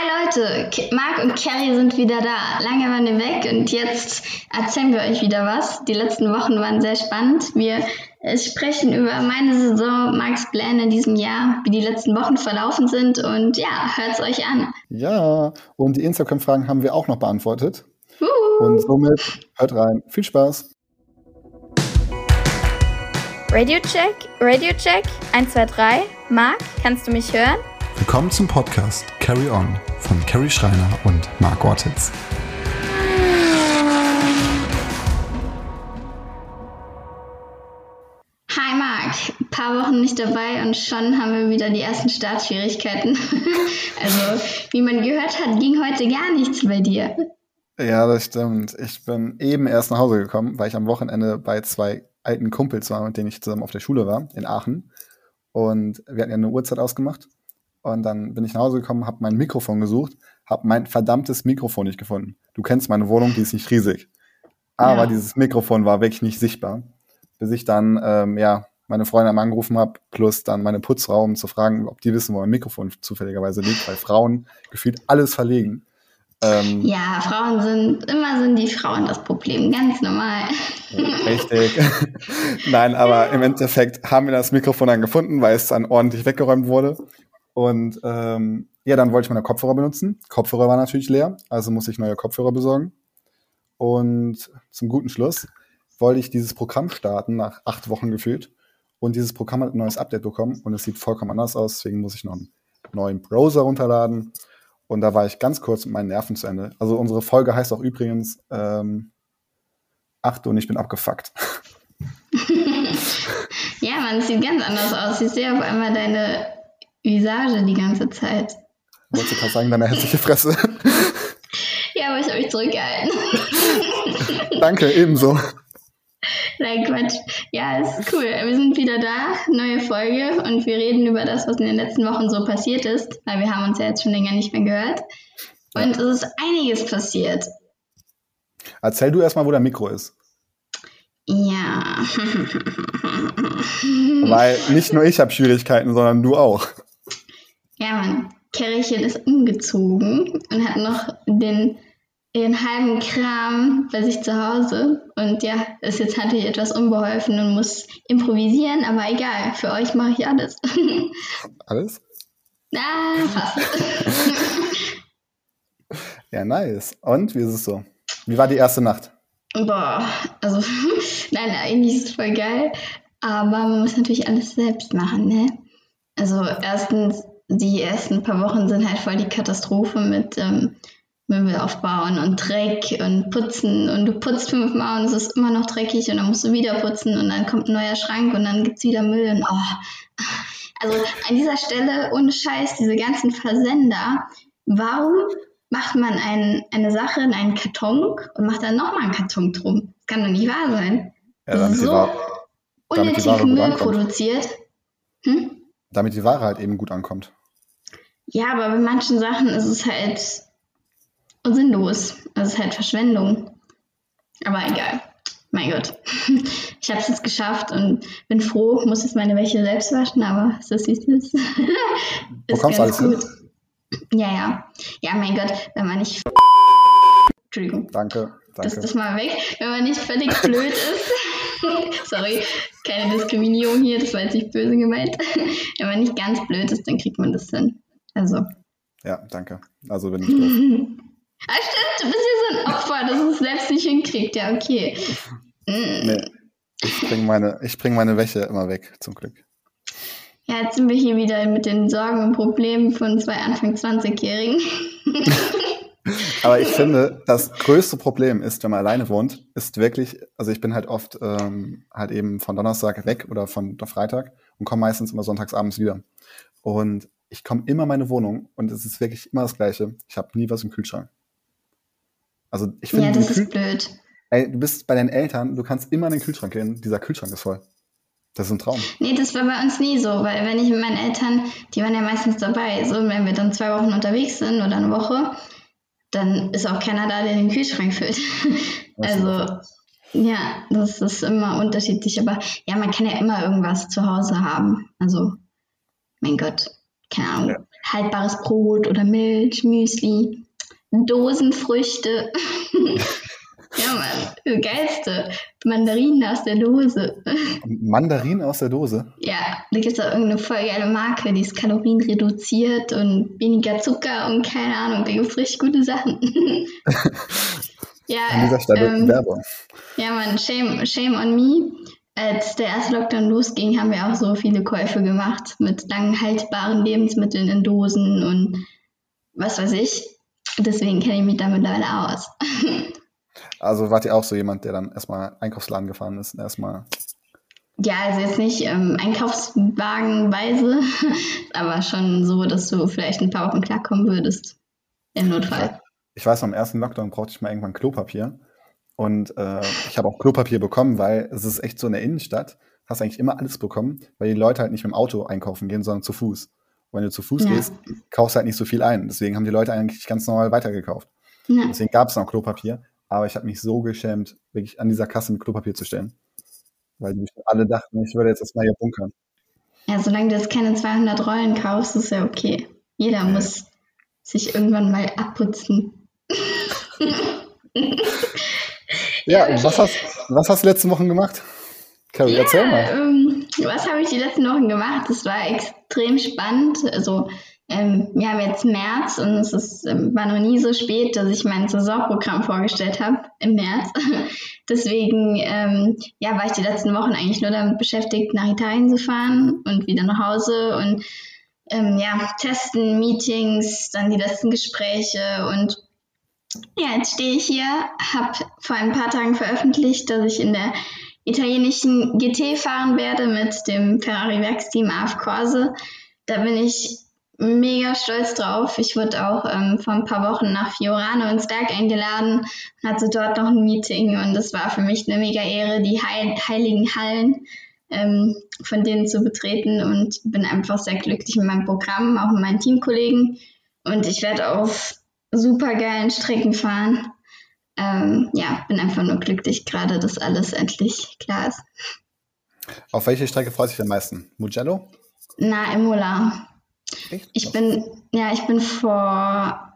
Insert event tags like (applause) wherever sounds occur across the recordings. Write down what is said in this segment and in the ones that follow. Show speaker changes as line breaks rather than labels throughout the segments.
Hi Leute, Marc und Carrie sind wieder da. Lange waren wir weg und jetzt erzählen wir euch wieder was. Die letzten Wochen waren sehr spannend. Wir äh, sprechen über meine Saison, Marcs Pläne in diesem Jahr, wie die letzten Wochen verlaufen sind und ja, hört es euch an.
Ja, und die Instagram-Fragen haben wir auch noch beantwortet. Uh. Und somit hört rein. Viel Spaß.
Radio Check, Radio Check, 1, 2, 3. Marc, kannst du mich hören?
Willkommen zum Podcast Carry On von Carrie Schreiner und Marc Ortiz.
Hi Marc, ein paar Wochen nicht dabei und schon haben wir wieder die ersten Startschwierigkeiten. (laughs) also, wie man gehört hat, ging heute gar nichts bei dir.
Ja, das stimmt. Ich bin eben erst nach Hause gekommen, weil ich am Wochenende bei zwei alten Kumpels war, mit denen ich zusammen auf der Schule war, in Aachen. Und wir hatten ja eine Uhrzeit ausgemacht. Und dann bin ich nach Hause gekommen, habe mein Mikrofon gesucht, habe mein verdammtes Mikrofon nicht gefunden. Du kennst meine Wohnung, die ist nicht riesig. Aber ja. dieses Mikrofon war wirklich nicht sichtbar. Bis ich dann, ähm, ja, meine Freundin angerufen habe, plus dann meine Putzfrau, um zu fragen, ob die wissen, wo mein Mikrofon zufälligerweise liegt, weil Frauen gefühlt alles verlegen.
Ähm, ja, Frauen sind, immer sind die Frauen das Problem, ganz normal.
Richtig. (laughs) (laughs) Nein, aber im Endeffekt haben wir das Mikrofon dann gefunden, weil es dann ordentlich weggeräumt wurde. Und ähm, ja, dann wollte ich meine Kopfhörer benutzen. Kopfhörer war natürlich leer, also musste ich neue Kopfhörer besorgen. Und zum guten Schluss wollte ich dieses Programm starten, nach acht Wochen gefühlt. Und dieses Programm hat ein neues Update bekommen und es sieht vollkommen anders aus, deswegen muss ich noch einen neuen Browser runterladen. Und da war ich ganz kurz mit meinen Nerven zu Ende. Also unsere Folge heißt auch übrigens ähm, Acht und ich bin abgefuckt. (laughs)
ja, man sieht ganz anders aus. Ich sehe auf einmal deine Visage die ganze Zeit.
Wolltest du gerade sagen, deine hässliche Fresse? (laughs)
ja, aber ich habe mich zurückgehalten. (laughs)
Danke, ebenso.
Nein, Quatsch. Ja, ist cool. Wir sind wieder da, neue Folge und wir reden über das, was in den letzten Wochen so passiert ist, weil wir haben uns ja jetzt schon länger nicht mehr gehört. Und es ist einiges passiert.
Erzähl du erstmal, wo dein Mikro ist.
Ja.
Weil nicht nur ich habe Schwierigkeiten, sondern du auch.
Ja, mein Kerlchen ist umgezogen und hat noch den, den halben Kram bei sich zu Hause. Und ja, ist jetzt natürlich etwas unbeholfen und muss improvisieren, aber egal, für euch mache ich alles. (laughs)
Alles?
Na, fast. (laughs)
ja, nice. Und wie ist es so? Wie war die erste Nacht?
Boah, also, (laughs) nein, eigentlich ist es voll geil, aber man muss natürlich alles selbst machen, ne? Also, erstens, die ersten paar Wochen sind halt voll die Katastrophe mit ähm, Möbel aufbauen und Dreck und putzen und du putzt fünfmal und es ist immer noch dreckig und dann musst du wieder putzen und dann kommt ein neuer Schrank und dann gibt's wieder Müll und oh. Also an dieser Stelle, ohne Scheiß, diese ganzen Versender, warum macht man ein, eine Sache in einen Karton und macht dann nochmal einen Karton drum? Das kann doch nicht wahr sein. Ja, damit so Ware, unnötig Müll produziert.
Hm? Damit die Ware halt eben gut ankommt.
Ja, aber bei manchen Sachen ist es halt sinnlos. Es ist halt Verschwendung. Aber egal. Mein Gott. (laughs) Ich habe es jetzt geschafft und bin froh, muss jetzt meine Wäsche selbst waschen, aber so du es.
ist (laughs) ganz alles gut.
Hin? Ja, ja. Ja, mein Gott, wenn man nicht. Entschuldigung.
Danke. danke.
Das ist mal weg. Wenn man nicht völlig blöd ist. (laughs) Sorry, keine Diskriminierung hier, das war jetzt nicht böse gemeint. Wenn man nicht ganz blöd ist, dann kriegt man das hin. Also.
Ja, danke. Also bin ich doof. (laughs)
ah, stimmt, du bist ja so ein Opfer, das es selbst nicht hinkriegt. Ja, okay.
Mm. Nee. Ich bringe meine, bring meine Wäsche immer weg, zum Glück.
Ja, jetzt sind wir hier wieder mit den Sorgen und Problemen von zwei Anfang 20-Jährigen. (laughs)
Aber ich finde, das größte Problem ist, wenn man alleine wohnt, ist wirklich, also ich bin halt oft ähm, halt eben von Donnerstag weg oder von Freitag und komme meistens immer sonntagsabends wieder. Und ich komme immer in meine Wohnung und es ist wirklich immer das Gleiche. Ich habe nie was im Kühlschrank. Also ich finde.
Ja, das ist blöd.
Ey, du bist bei deinen Eltern, du kannst immer in den Kühlschrank gehen, dieser Kühlschrank ist voll. Das ist ein Traum.
Nee, das war bei uns nie so, weil wenn ich mit meinen Eltern, die waren ja meistens dabei, so wenn wir dann zwei Wochen unterwegs sind oder eine Woche, dann ist auch keiner da, der den Kühlschrank füllt. also ja, das ist immer unterschiedlich, aber ja, man kann ja immer irgendwas zu Hause haben. Also, mein Gott. Keine Ahnung. Ja. haltbares Brot oder Milch, Müsli, Dosenfrüchte. (laughs) ja, Mann, Geilste. Mandarinen aus der Dose.
Mandarinen aus der Dose?
Ja, da gibt es auch irgendeine voll geile Marke, die ist kalorienreduziert und weniger Zucker und keine Ahnung, da gibt es richtig gute Sachen. (laughs) ja,
An dieser Stelle
ähm,
Werbung.
ja, man, shame, shame on me. Als der erste Lockdown losging, haben wir auch so viele Käufe gemacht mit lang haltbaren Lebensmitteln in Dosen und was weiß ich. Deswegen kenne ich mich da mittlerweile aus. (laughs)
Also wart ihr auch so jemand, der dann erstmal Einkaufsladen gefahren ist und erstmal.
Ja, also jetzt nicht ähm, einkaufswagenweise, (laughs) aber schon so, dass du vielleicht ein paar Wochen klarkommen würdest. Im Notfall.
Ich weiß, beim ersten Lockdown brauchte ich mal irgendwann Klopapier. Und äh, ich habe auch Klopapier bekommen, weil es ist echt so in der Innenstadt, hast eigentlich immer alles bekommen, weil die Leute halt nicht mit dem Auto einkaufen gehen, sondern zu Fuß. Und wenn du zu Fuß
Ja.
gehst, kaufst du halt nicht so viel ein. Deswegen haben die Leute eigentlich ganz normal weitergekauft.
Ja.
Deswegen gab es noch Klopapier. Aber ich habe mich so geschämt, wirklich an dieser Kasse mit Klopapier zu stellen. Weil die alle dachten, ich würde jetzt erstmal hier bunkern.
ja, solange du jetzt keine 200 Rollen kaufst, ist ja okay. Jeder muss sich irgendwann mal abputzen. (laughs) (laughs)
Ja, und was hast, was hast du letzte Wochen gemacht? Carrie, erzähl mal.
Ähm, was habe ich die letzten Wochen gemacht? Das war extrem spannend. Also ähm, wir haben jetzt März und es ist, ähm, war noch nie so spät, dass ich mein Saisonprogramm vorgestellt habe im März. (laughs) Deswegen ähm, ja, war ich die letzten Wochen eigentlich nur damit beschäftigt, nach Italien zu fahren und wieder nach Hause und ähm, ja, testen, Meetings, dann die letzten Gespräche und ja, jetzt stehe ich hier, habe vor ein paar Tagen veröffentlicht, dass ich in der italienischen GT fahren werde mit dem Ferrari-Werksteam AF Corse. Da bin ich mega stolz drauf. Ich wurde auch ähm, vor ein paar Wochen nach Fiorano ins Werk eingeladen und hatte dort noch ein Meeting und das war für mich eine mega Ehre, die Heil heiligen Hallen ähm, von denen zu betreten und bin einfach sehr glücklich mit meinem Programm, auch mit meinen Teamkollegen und ich werde auf super geilen Strecken fahren. Ähm, ja, bin einfach nur glücklich gerade, dass alles endlich klar ist.
Auf welche Strecke freust du dich am meisten? Mugello?
Na, Imola.
Echt?
Ich bin, ja, ich bin vor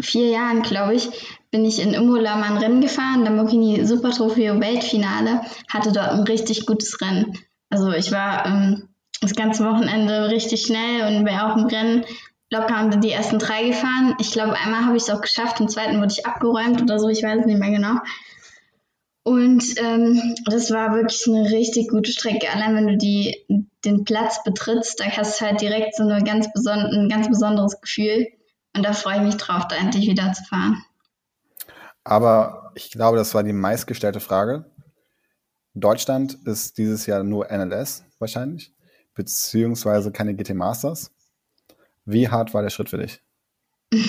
vier Jahren, glaube ich, bin ich in Imola mal ein Rennen gefahren, Lamborghini Super Trofeo Weltfinale, hatte dort ein richtig gutes Rennen. Also ich war ähm, das ganze Wochenende richtig schnell und wäre auch im Rennen locker unter die ersten drei gefahren. Ich glaube, einmal habe ich es auch geschafft, im zweiten wurde ich abgeräumt oder so, ich weiß es nicht mehr genau. Und ähm, das war wirklich eine richtig gute Strecke. Allein wenn du die, den Platz betrittst, da hast du halt direkt so eine ganz ein ganz besonderes Gefühl. Und da freue ich mich drauf, da endlich wieder zu fahren.
Aber ich glaube, das war die meistgestellte Frage. Deutschland ist dieses Jahr nur NLS wahrscheinlich, beziehungsweise keine GT Masters. Wie hart war der Schritt für dich? (laughs)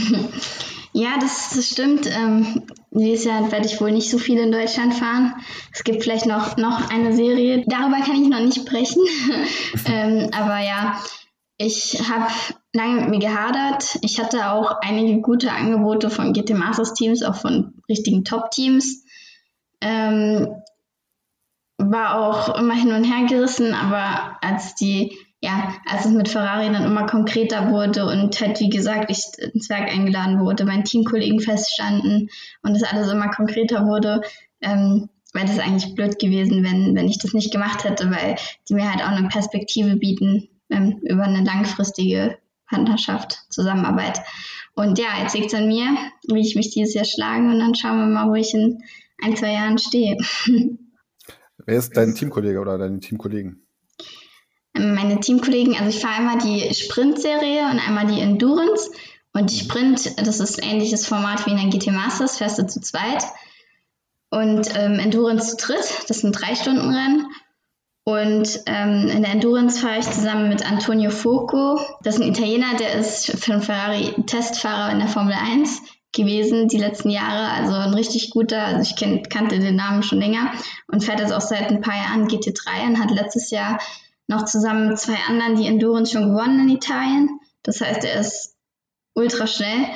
Ja, das, das stimmt. Ähm, dieses Jahr werde ich wohl nicht so viel in Deutschland fahren. Es gibt vielleicht noch, noch eine Serie, darüber kann ich noch nicht sprechen. (laughs) ähm, aber ja, ich habe lange mit mir gehadert. Ich hatte auch einige gute Angebote von GT Masters Teams, auch von richtigen Top-Teams. Ähm, war auch immer hin und her gerissen, aber als die ja, als es mit Ferrari dann immer konkreter wurde und halt, wie gesagt, ich ins Werk eingeladen wurde, meine Teamkollegen feststanden und es alles immer konkreter wurde, ähm, wäre das eigentlich blöd gewesen, wenn, wenn ich das nicht gemacht hätte, weil die mir halt auch eine Perspektive bieten ähm, über eine langfristige Partnerschaft, Zusammenarbeit. Und ja, jetzt liegt es an mir, wie ich mich dieses Jahr schlage und dann schauen wir mal, wo ich in ein, zwei Jahren stehe. (laughs)
Wer ist dein Teamkollege oder deine Teamkollegen?
Meine Teamkollegen, also ich fahre einmal die Sprint-Serie und einmal die Endurance. Und die Sprint, das ist ein ähnliches Format wie in der GT Masters, fährst du zu zweit. Und ähm, Endurance zu dritt, das sind drei Stunden Rennen. Und ähm, in der Endurance fahre ich zusammen mit Antonio Foco. Das ist ein Italiener, der ist für den Ferrari Testfahrer in der Formel 1 gewesen die letzten Jahre. Also ein richtig guter, also ich kenn, kannte den Namen schon länger und fährt jetzt auch seit ein paar Jahren GT3 und hat letztes Jahr noch zusammen mit zwei anderen die Endurance schon gewonnen in Italien. Das heißt, er ist ultra schnell.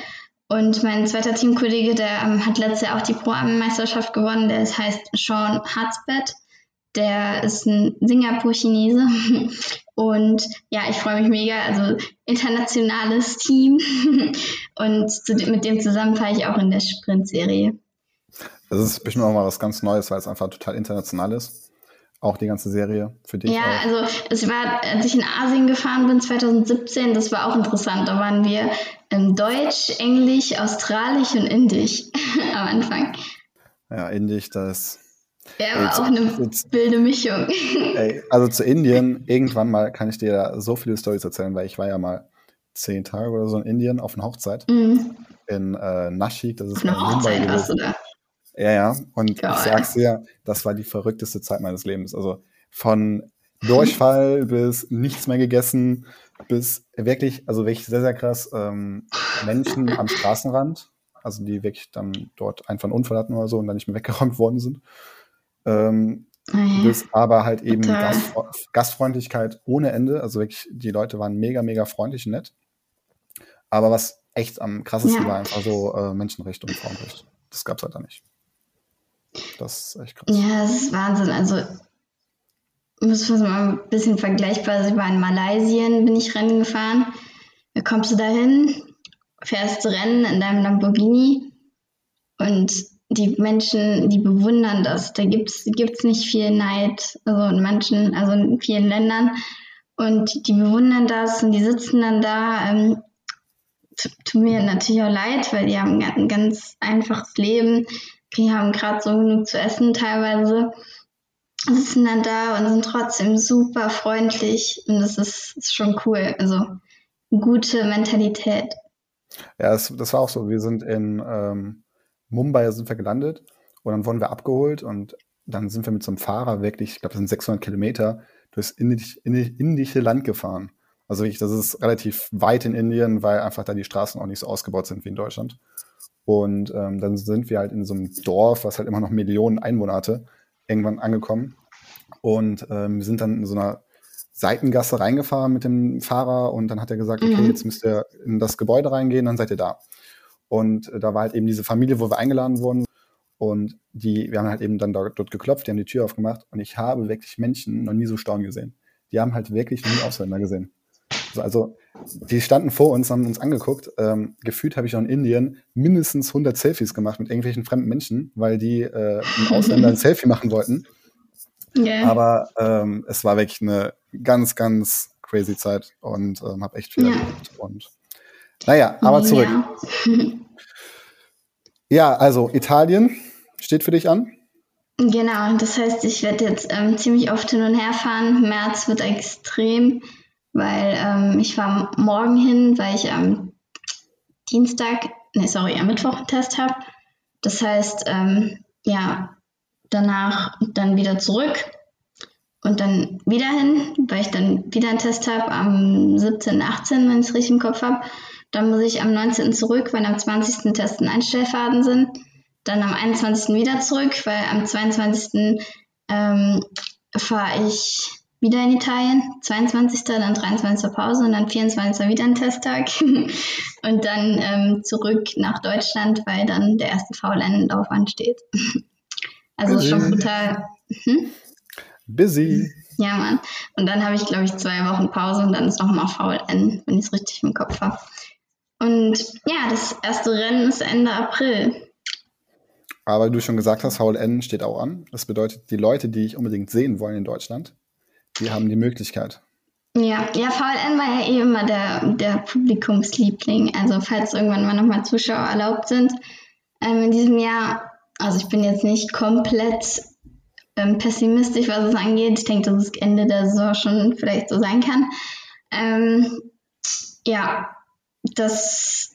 Und mein zweiter Teamkollege, der ähm, hat letztes Jahr auch die Pro-Am-Meisterschaft gewonnen, der heißt Sean Hatzbett. Der ist ein Singapur-Chinese. (laughs) Und ja, ich freue mich mega. Also internationales Team. (laughs) Und zu, mit dem zusammen fahre ich auch in der Sprintserie.
Das ist bestimmt auch mal was ganz Neues, weil es einfach total international ist. Auch die ganze Serie für dich.
Ja,
auch.
also es war, als ich in Asien gefahren bin, 2017, das war auch interessant. Da waren wir in Deutsch, Englisch, Australisch und Indisch (laughs) am Anfang.
Ja, Indisch, das.
Ja, aber auch eine jetzt, wilde Mischung. (laughs)
Ey, also zu Indien, irgendwann mal kann ich dir so viele Stories erzählen, weil ich war ja mal zehn Tage oder so in Indien auf einer Hochzeit. Mhm. In äh, Nashik, das ist
auf einer Hochzeit warst du da.
Ja, ja. Und Geil. ich sag's dir, das war die verrückteste Zeit meines Lebens. Also von Durchfall (laughs) bis nichts mehr gegessen, bis wirklich, also wirklich sehr, sehr krass, ähm, Menschen am Straßenrand, also die wirklich dann dort einfach einen Unfall hatten oder so und dann nicht mehr (laughs) weggeräumt worden sind. Ähm, okay. Bis aber halt eben Gast, Gastfreundlichkeit ohne Ende. Also wirklich, die Leute waren mega, mega freundlich und nett. Aber was echt am krassesten ja. war einfach so äh, Menschenrecht und Frauenrecht. Das gab's halt da nicht. Das ist echt krass.
Ja, das ist Wahnsinn. Also, muss man mal ein bisschen vergleichbar. Also, ich war in Malaysia, bin ich Rennen gefahren. Da kommst du dahin, fährst Rennen in deinem Lamborghini und die Menschen, die bewundern das. Da gibt es nicht viel Neid, also in manchen, also in vielen Ländern. Und die bewundern das und die sitzen dann da. Ähm, tut mir natürlich auch leid, weil die haben ein ganz einfaches Leben die haben gerade so genug zu essen teilweise, sitzen dann da und sind trotzdem super freundlich und das ist, ist schon cool. Also gute Mentalität.
Ja, das, das war auch so. Wir sind in ähm, Mumbai sind wir gelandet und dann wurden wir abgeholt und dann sind wir mit so einem Fahrer wirklich, ich glaube, das sind 600 Kilometer, durchs indische, indische Land gefahren. Also ich, das ist relativ weit in Indien, weil einfach da die Straßen auch nicht so ausgebaut sind wie in Deutschland. Und ähm, dann sind wir halt in so einem Dorf, was halt immer noch Millionen Einwohner hatte, irgendwann angekommen. Und ähm, wir sind dann in so einer Seitengasse reingefahren mit dem Fahrer und dann hat er gesagt, okay, mhm. jetzt müsst ihr in das Gebäude reingehen, dann seid ihr da. Und äh, da war halt eben diese Familie, wo wir eingeladen wurden. Und die, wir haben halt eben dann dort, dort geklopft, die haben die Tür aufgemacht und ich habe wirklich Menschen noch nie so staunen gesehen. Die haben halt wirklich nie Ausländer gesehen. Also, die standen vor uns, haben uns angeguckt. Ähm, gefühlt habe ich auch in Indien mindestens 100 Selfies gemacht mit irgendwelchen fremden Menschen, weil die äh, einen Ausländer ein (laughs) Selfie machen wollten. Yeah. Aber ähm, es war wirklich eine ganz, ganz crazy Zeit und ähm, habe echt viel yeah. erlebt. Und naja, aber zurück. Ja. (laughs) ja, also Italien steht für dich an.
Genau, das heißt, ich werde jetzt ähm, ziemlich oft hin und her fahren. März wird extrem weil ähm, ich war morgen hin, weil ich am Dienstag, nee, sorry, am Mittwoch einen Test habe. Das heißt, ähm, ja, danach dann wieder zurück und dann wieder hin, weil ich dann wieder einen Test habe am 17., 18., wenn ich es richtig im Kopf habe. Dann muss ich am 19. zurück, weil am 20. Testen Einstellfaden sind. Dann am 21. wieder zurück, weil am 22. Ähm, fahre ich wieder in Italien, 22. dann 23. Pause und dann 24. wieder ein Testtag (laughs) und dann ähm, zurück nach Deutschland, weil dann der erste VLN-Lauf ansteht. (laughs) Also Busy. schon brutal. Hm?
Busy.
Ja, Mann. Und dann habe ich, glaube ich, zwei Wochen Pause und dann ist nochmal VLN, wenn ich es richtig im Kopf habe. Und ja, das erste Rennen ist Ende April.
Aber wie du schon gesagt hast, VLN steht auch an. Das bedeutet, die Leute, die ich unbedingt sehen wollen in Deutschland, die haben die Möglichkeit.
Ja, ja, VLN war ja eh immer der, der Publikumsliebling. Also falls irgendwann mal nochmal Zuschauer erlaubt sind. Ähm, in diesem Jahr, also ich bin jetzt nicht komplett ähm, pessimistisch, was es angeht. Ich denke, dass es Ende der Saison schon vielleicht so sein kann. Ähm, ja, das,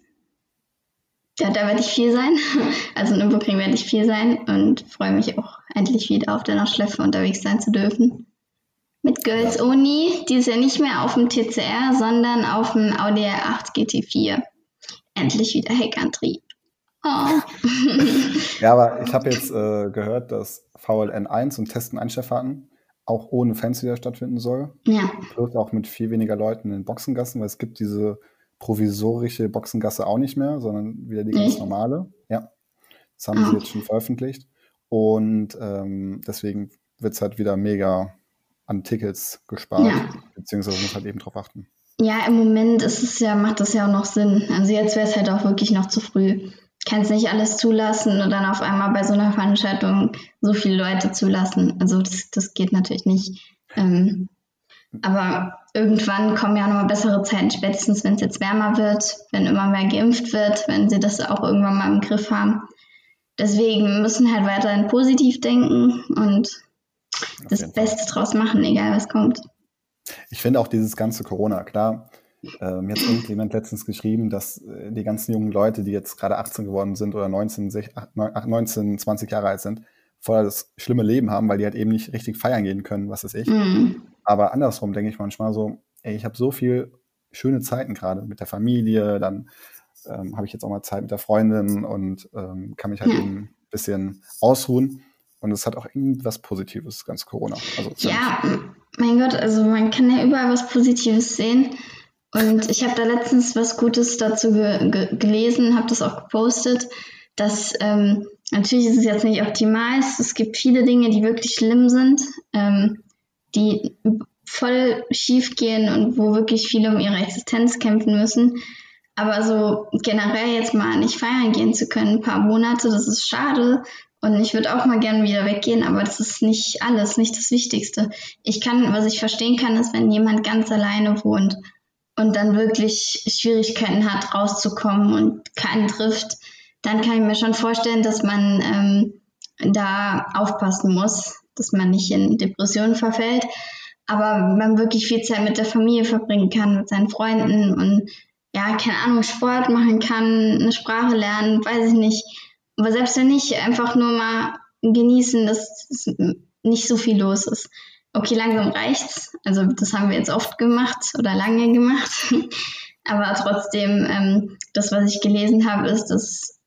ja, da werde ich viel sein. (laughs) Also in Nürburgring werde ich viel sein und freue mich auch endlich wieder auf der Nordschleife unterwegs sein zu dürfen. Mit Girls Only, die ist ja nicht mehr auf dem TCR, sondern auf dem Audi R8 GT4. Endlich wieder Heckantrieb. Oh. (laughs)
ja, aber ich habe jetzt äh, gehört, dass VLN 1 und Testen Einstellfahrten auch ohne Fans wieder stattfinden soll.
Ja.
Plus auch mit viel weniger Leuten in den Boxengassen, weil es gibt diese provisorische Boxengasse auch nicht mehr, sondern wieder die ganz normale. Ja. Das haben oh. sie jetzt schon veröffentlicht. Und ähm, deswegen wird es halt wieder mega an Tickets gespart,
Ja.
beziehungsweise muss halt eben drauf achten.
Ja, im Moment ist es ja, macht das ja auch noch Sinn. Also jetzt wäre es halt auch wirklich noch zu früh. Kannst nicht alles zulassen und dann auf einmal bei so einer Veranstaltung so viele Leute zulassen. Also das, das geht natürlich nicht. Ähm, aber irgendwann kommen ja nochmal bessere Zeiten, spätestens wenn es jetzt wärmer wird, wenn immer mehr geimpft wird, wenn sie das auch irgendwann mal im Griff haben. Deswegen müssen halt weiterhin positiv denken und das. Beste draus machen, egal was kommt.
Ich finde auch dieses ganze Corona, klar, äh, mir hat irgendjemand letztens geschrieben, dass äh, die ganzen jungen Leute, die jetzt gerade 18 geworden sind oder 19, sech- ach, neun- ach, 19, 20 Jahre alt sind, voll das schlimme Leben haben, weil die halt eben nicht richtig feiern gehen können, was weiß ich.
Mhm.
Aber andersrum denke ich manchmal so, ey, ich habe so viel schöne Zeiten gerade mit der Familie, dann ähm, habe ich jetzt auch mal Zeit mit der Freundin und ähm, kann mich halt
Ja.
eben ein bisschen ausruhen. Und es hat auch irgendwas Positives, ganz Corona. Also
Ja, mein Gott, also man kann ja überall was Positives sehen. Und ich habe da letztens was Gutes dazu ge ge gelesen, habe das auch gepostet, dass ähm, natürlich ist es jetzt nicht optimal. Es gibt viele Dinge, die wirklich schlimm sind, ähm, die voll schief gehen und wo wirklich viele um ihre Existenz kämpfen müssen. Aber so generell jetzt mal nicht feiern gehen zu können, ein paar Monate, das ist schade. Und ich würde auch mal gerne wieder weggehen, aber das ist nicht alles, nicht das Wichtigste. Ich kann, was ich verstehen kann, ist, wenn jemand ganz alleine wohnt und dann wirklich Schwierigkeiten hat, rauszukommen und keinen trifft, dann kann ich mir schon vorstellen, dass man ähm, da aufpassen muss, dass man nicht in Depressionen verfällt. Aber man wirklich viel Zeit mit der Familie verbringen kann, mit seinen Freunden und ja, keine Ahnung, Sport machen kann, eine Sprache lernen, weiß ich nicht. Aber selbst wenn nicht, einfach nur mal genießen, dass es nicht so viel los ist. Okay, langsam reicht's. Also das haben wir jetzt oft gemacht oder lange gemacht. (laughs) Aber trotzdem, ähm, das, was ich gelesen habe, ist, dass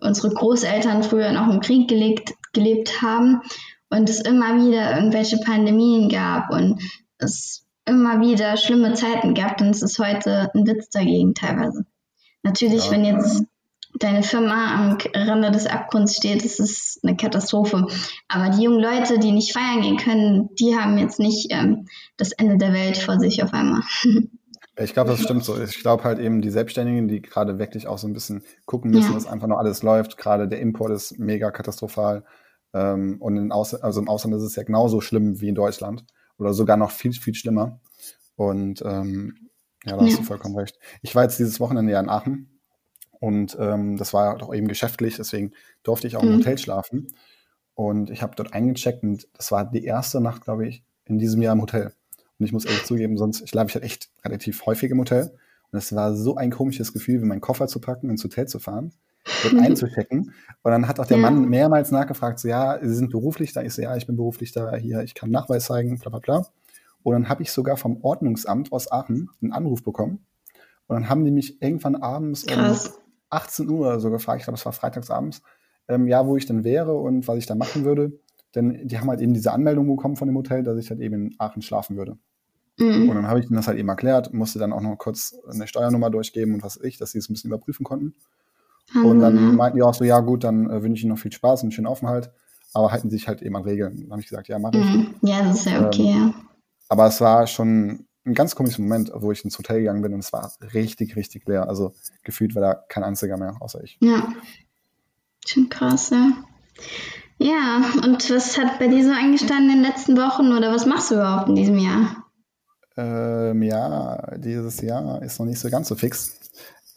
unsere Großeltern früher noch im Krieg gelebt, gelebt haben und es immer wieder irgendwelche Pandemien gab und es immer wieder schlimme Zeiten gab, ist es heute ein Witz dagegen teilweise. Natürlich,
Ja.
wenn jetzt deine Firma am Rande des Abgrunds steht, ist es eine Katastrophe. Aber die jungen Leute, die nicht feiern gehen können, die haben jetzt nicht ähm, das Ende der Welt vor sich auf einmal. (laughs)
Ich glaube, das stimmt so. Ich glaube halt eben die Selbstständigen, die gerade wirklich auch so ein bisschen gucken müssen,
Ja.
dass einfach nur alles läuft. Gerade der Import ist mega katastrophal. Ähm, und in Aus also im Ausland ist es ja genauso schlimm wie in Deutschland. Oder sogar noch viel, viel schlimmer. Und ähm, ja, da hast
Ja.
du vollkommen recht. Ich war jetzt dieses Wochenende ja in Aachen. Und ähm, das war doch eben geschäftlich, deswegen durfte ich auch im
Mhm.
Hotel schlafen. Und ich habe dort eingecheckt und das war die erste Nacht, glaube ich, in diesem Jahr im Hotel. Und ich muss ehrlich zugeben, sonst schlafe ich halt echt relativ häufig im Hotel. Und es war so ein komisches Gefühl, wie meinen Koffer zu packen, ins Hotel zu fahren, dort (laughs) einzuchecken. Und dann hat auch der
Ja.
Mann mehrmals nachgefragt, so, ja, Sie sind beruflich da? Ich so, ja, ich bin beruflich da, hier, ich kann Nachweis zeigen, bla bla bla. Und dann habe ich sogar vom Ordnungsamt aus Aachen einen Anruf bekommen. Und dann haben die mich irgendwann abends um. 18 Uhr oder so gefragt, ich glaube, es war freitagsabends, ähm, ja, wo ich denn wäre und was ich da machen würde. Denn die haben halt eben diese Anmeldung bekommen von dem Hotel, dass ich halt eben in Aachen schlafen würde. Und
Mhm.
dann habe ich ihnen das halt eben erklärt, musste dann auch noch kurz eine Steuernummer durchgeben und was weiß ich, dass sie es ein bisschen überprüfen konnten. Und dann meinten die auch so, ja gut, dann äh, wünsche ich Ihnen noch viel Spaß und einen schönen Aufenthalt, aber halten Sie sich halt eben an Regeln. Dann habe ich gesagt, ja, mache ich.
Mhm. Ja, das ist ja okay, ja.
Aber es war schon ein ganz komischer Moment, wo ich ins Hotel gegangen bin und es war richtig, richtig leer. Also gefühlt war da kein einziger mehr, außer ich.
Ja. Schon krass, ja. Ja, und was hat bei dir so eingestanden in den letzten Wochen oder was machst du überhaupt in diesem Jahr?
Ähm, ja, dieses Jahr ist noch nicht so ganz so fix.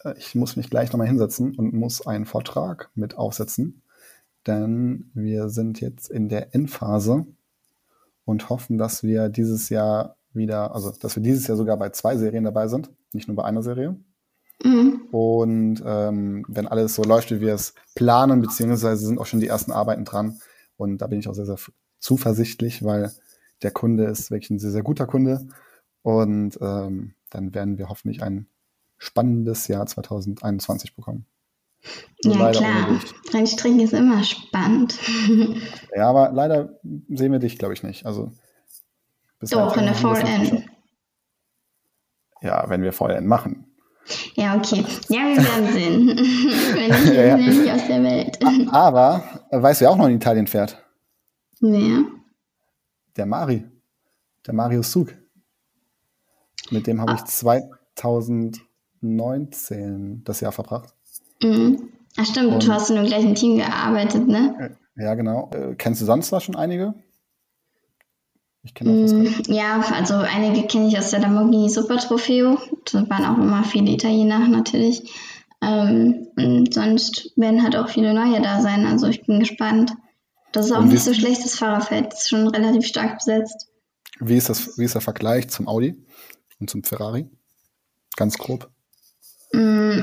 Äh, Ich muss mich gleich nochmal hinsetzen und muss einen Vortrag mit aufsetzen, denn wir sind jetzt in der Endphase und hoffen, dass wir dieses Jahr wieder, also dass wir dieses Jahr sogar bei zwei Serien dabei sind, nicht nur bei einer Serie.
Mhm.
Und ähm, wenn alles so läuft, wie wir es planen, beziehungsweise sind auch schon die ersten Arbeiten dran. Und da bin ich auch sehr, sehr zuversichtlich, weil der Kunde ist wirklich ein sehr, sehr guter Kunde. Und ähm, dann werden wir hoffentlich ein spannendes Jahr 2021 bekommen. Nur
Ja, klar. Rennstrecken ist immer spannend. (laughs)
Ja, aber leider sehen wir dich, glaube ich, nicht. Also bis
Doch, in der
geschafft. Ja, wenn wir VN machen.
Ja, okay. Ja, wir werden (laughs) sehen. (laughs) Wenn nicht,
Ja, ja.
nicht aus der Welt.
Aber äh, weißt du, wer auch noch in Italien fährt?
Ja.
der Mari, der Marius Zug. Mit dem habe ich 2019 das Jahr verbracht.
Mhm. Ach stimmt,
Und-
du hast in dem gleichen Team gearbeitet, ne?
Ja, genau. Äh, kennst du sonst da schon einige? Ich kenne auch
Mm, Ja, also einige kenne ich aus der Lamborghini Super Trofeo. Da waren auch immer viele Italiener natürlich. Ähm, und sonst werden halt auch viele neue da sein. Also ich bin gespannt. Das ist auch
Und
nicht so schlecht, das Fahrerfeld. Das ist schon relativ stark besetzt.
Wie ist, das, wie ist der Vergleich zum Audi und zum Ferrari? Ganz grob.
Mm,